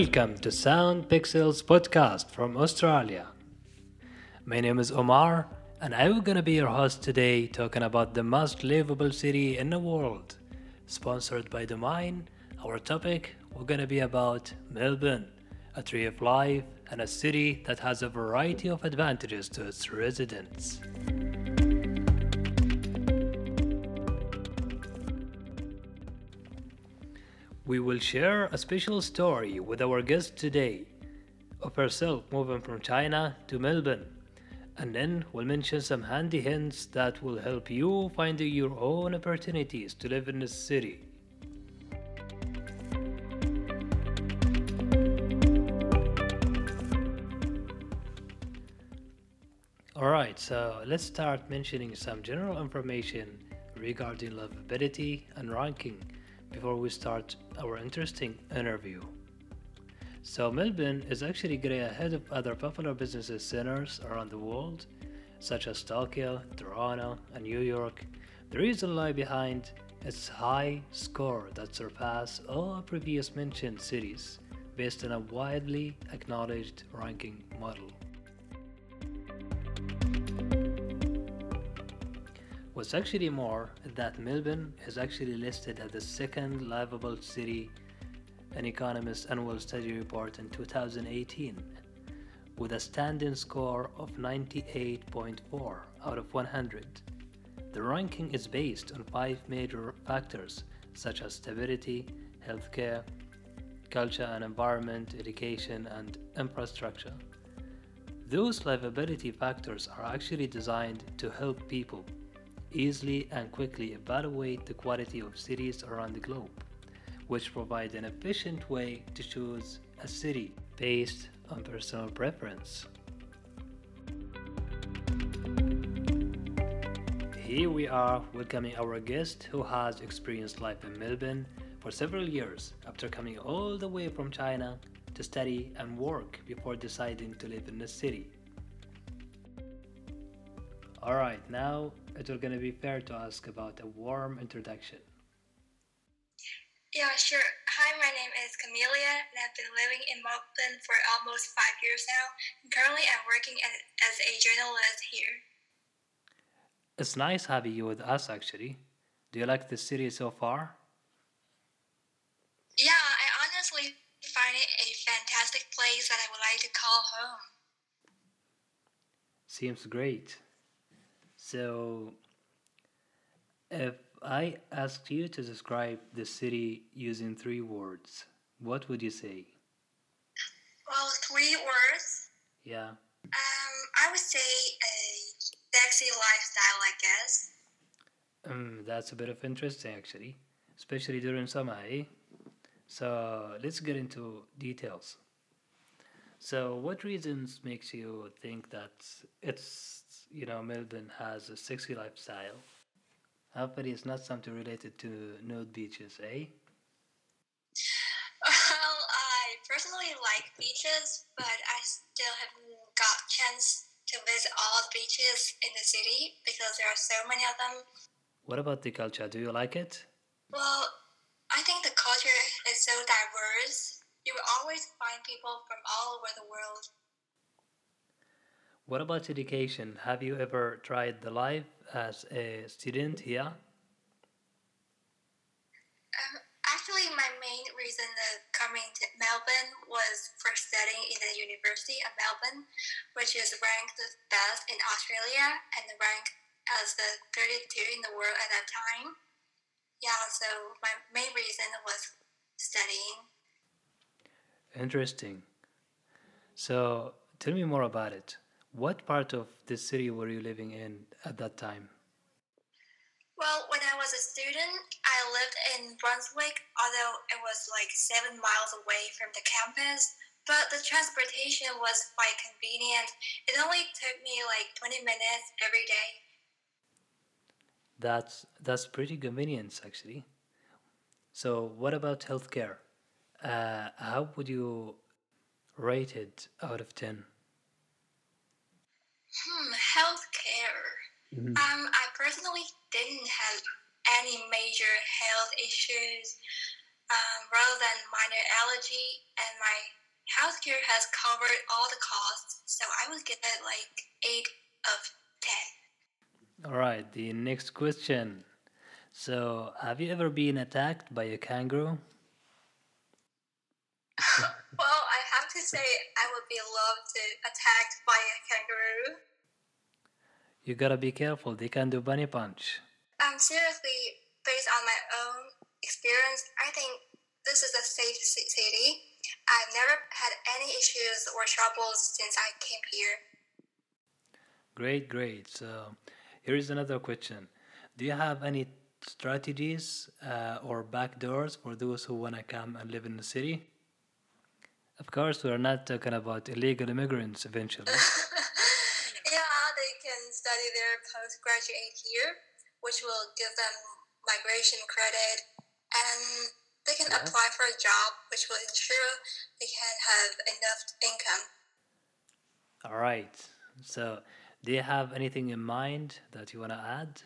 Welcome to Sound Pixels podcast from Australia. My name is Omar, and I'm gonna be your host today talking about the most livable city in the world. Sponsored by Domain, our topic we're gonna be about Melbourne, a tree of life and a city that has a variety of advantages to its residents. We will share a special story with our guest today of herself moving from China to Melbourne. And then we'll mention some handy hints that will help you find your own opportunities to live in this city. Alright, so let's start mentioning some general information regarding livability and ranking before we start our interesting interview. So, Melbourne is actually getting ahead of other popular business centers around the world, such as Tokyo, Toronto, and New York. The reason lie behind its high score that surpass all previous mentioned cities based on a widely acknowledged ranking model. What's actually more that Melbourne is actually listed as the second livable city in Economist Annual Study Report in 2018 with a standing score of 98.4 out of 100. The ranking is based on five major factors such as stability, healthcare, culture and environment, education, and infrastructure. Those livability factors are actually designed to help people easily and quickly evaluate the quality of cities around the globe, which provides an efficient way to choose a city based on personal preference. Here we are welcoming our guest who has experienced life in Melbourne for several years after coming all the way from China to study and work before deciding to live in the city. Alright, now it will gonna be fair to ask about a warm introduction. Yeah, sure. Hi, my name is Camelia, and I've been living in Melbourne for almost five years now. And currently, I'm working as, as a journalist here. It's nice having you with us, actually. Do you like the city so far? Yeah, I honestly find it a fantastic place that I would like to call home. Seems great. So, if I asked you to describe the city using three words, what would you say? Well, three words. Yeah. Um, I would say a sexy lifestyle, I guess. Um, that's a bit of interesting, actually, especially during summer, eh? So let's get into details. So, what reasons makes you think that it's you know Melbourne has a sexy lifestyle? Hopefully, it's not something related to nude beaches, eh? Well, I personally like beaches, but I still haven't got chance to visit all the beaches in the city because there are so many of them. What about the culture? Do you like it? Well, I think the culture is so diverse you will always find people from all over the world. What about education? Have you ever tried the life as a student here? Um, actually, my main reason of coming to Melbourne was for studying in the University of Melbourne, which is ranked the best in Australia and ranked as the 32 in the world at that time. Yeah, so my main reason was studying. Interesting. So tell me more about it. What part of the city were you living in at that time? Well, when I was a student, I lived in Brunswick, although it was like seven miles away from the campus. But the transportation was quite convenient. It only took me like 20 minutes every day. That's that's pretty convenient actually. So what about healthcare? Uh, how would you rate it out of 10? Hmm, healthcare. Mm-hmm. Um, I personally didn't have any major health issues. um, rather than minor allergy, and my healthcare has covered all the costs, so I would get like eight of ten. All right, the next question. So, have you ever been attacked by a kangaroo? well, I have to say I would be loved to attacked by a kangaroo. You gotta be careful, they can do bunny punch. Um, seriously, based on my own experience, I think this is a safe city. I've never had any issues or troubles since I came here. Great, great. So, here is another question. Do you have any strategies uh, or back doors for those who wanna come and live in the city? Of course, we are not talking about illegal immigrants eventually. yeah, they can study their postgraduate here, which will give them migration credit, and they can apply for a job, which will ensure they can have enough income. All right. So, do you have anything in mind that you want to add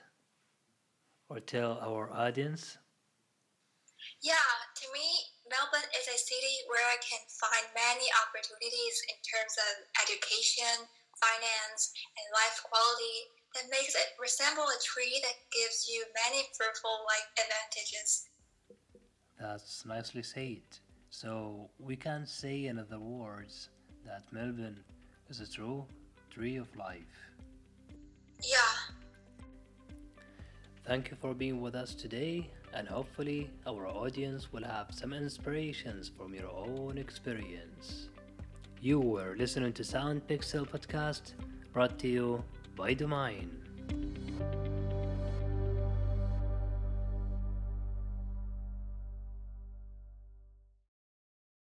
or tell our audience? Yeah, to me, Melbourne is a city where I can find many opportunities in terms of education, finance, and life quality that makes it resemble a tree that gives you many fruitful life advantages. That's nicely said. So, we can say, in other words, that Melbourne is a true tree of life. Yeah, Thank you for being with us today, and hopefully, our audience will have some inspirations from your own experience. You were listening to Sound Pixel Podcast brought to you by Domain.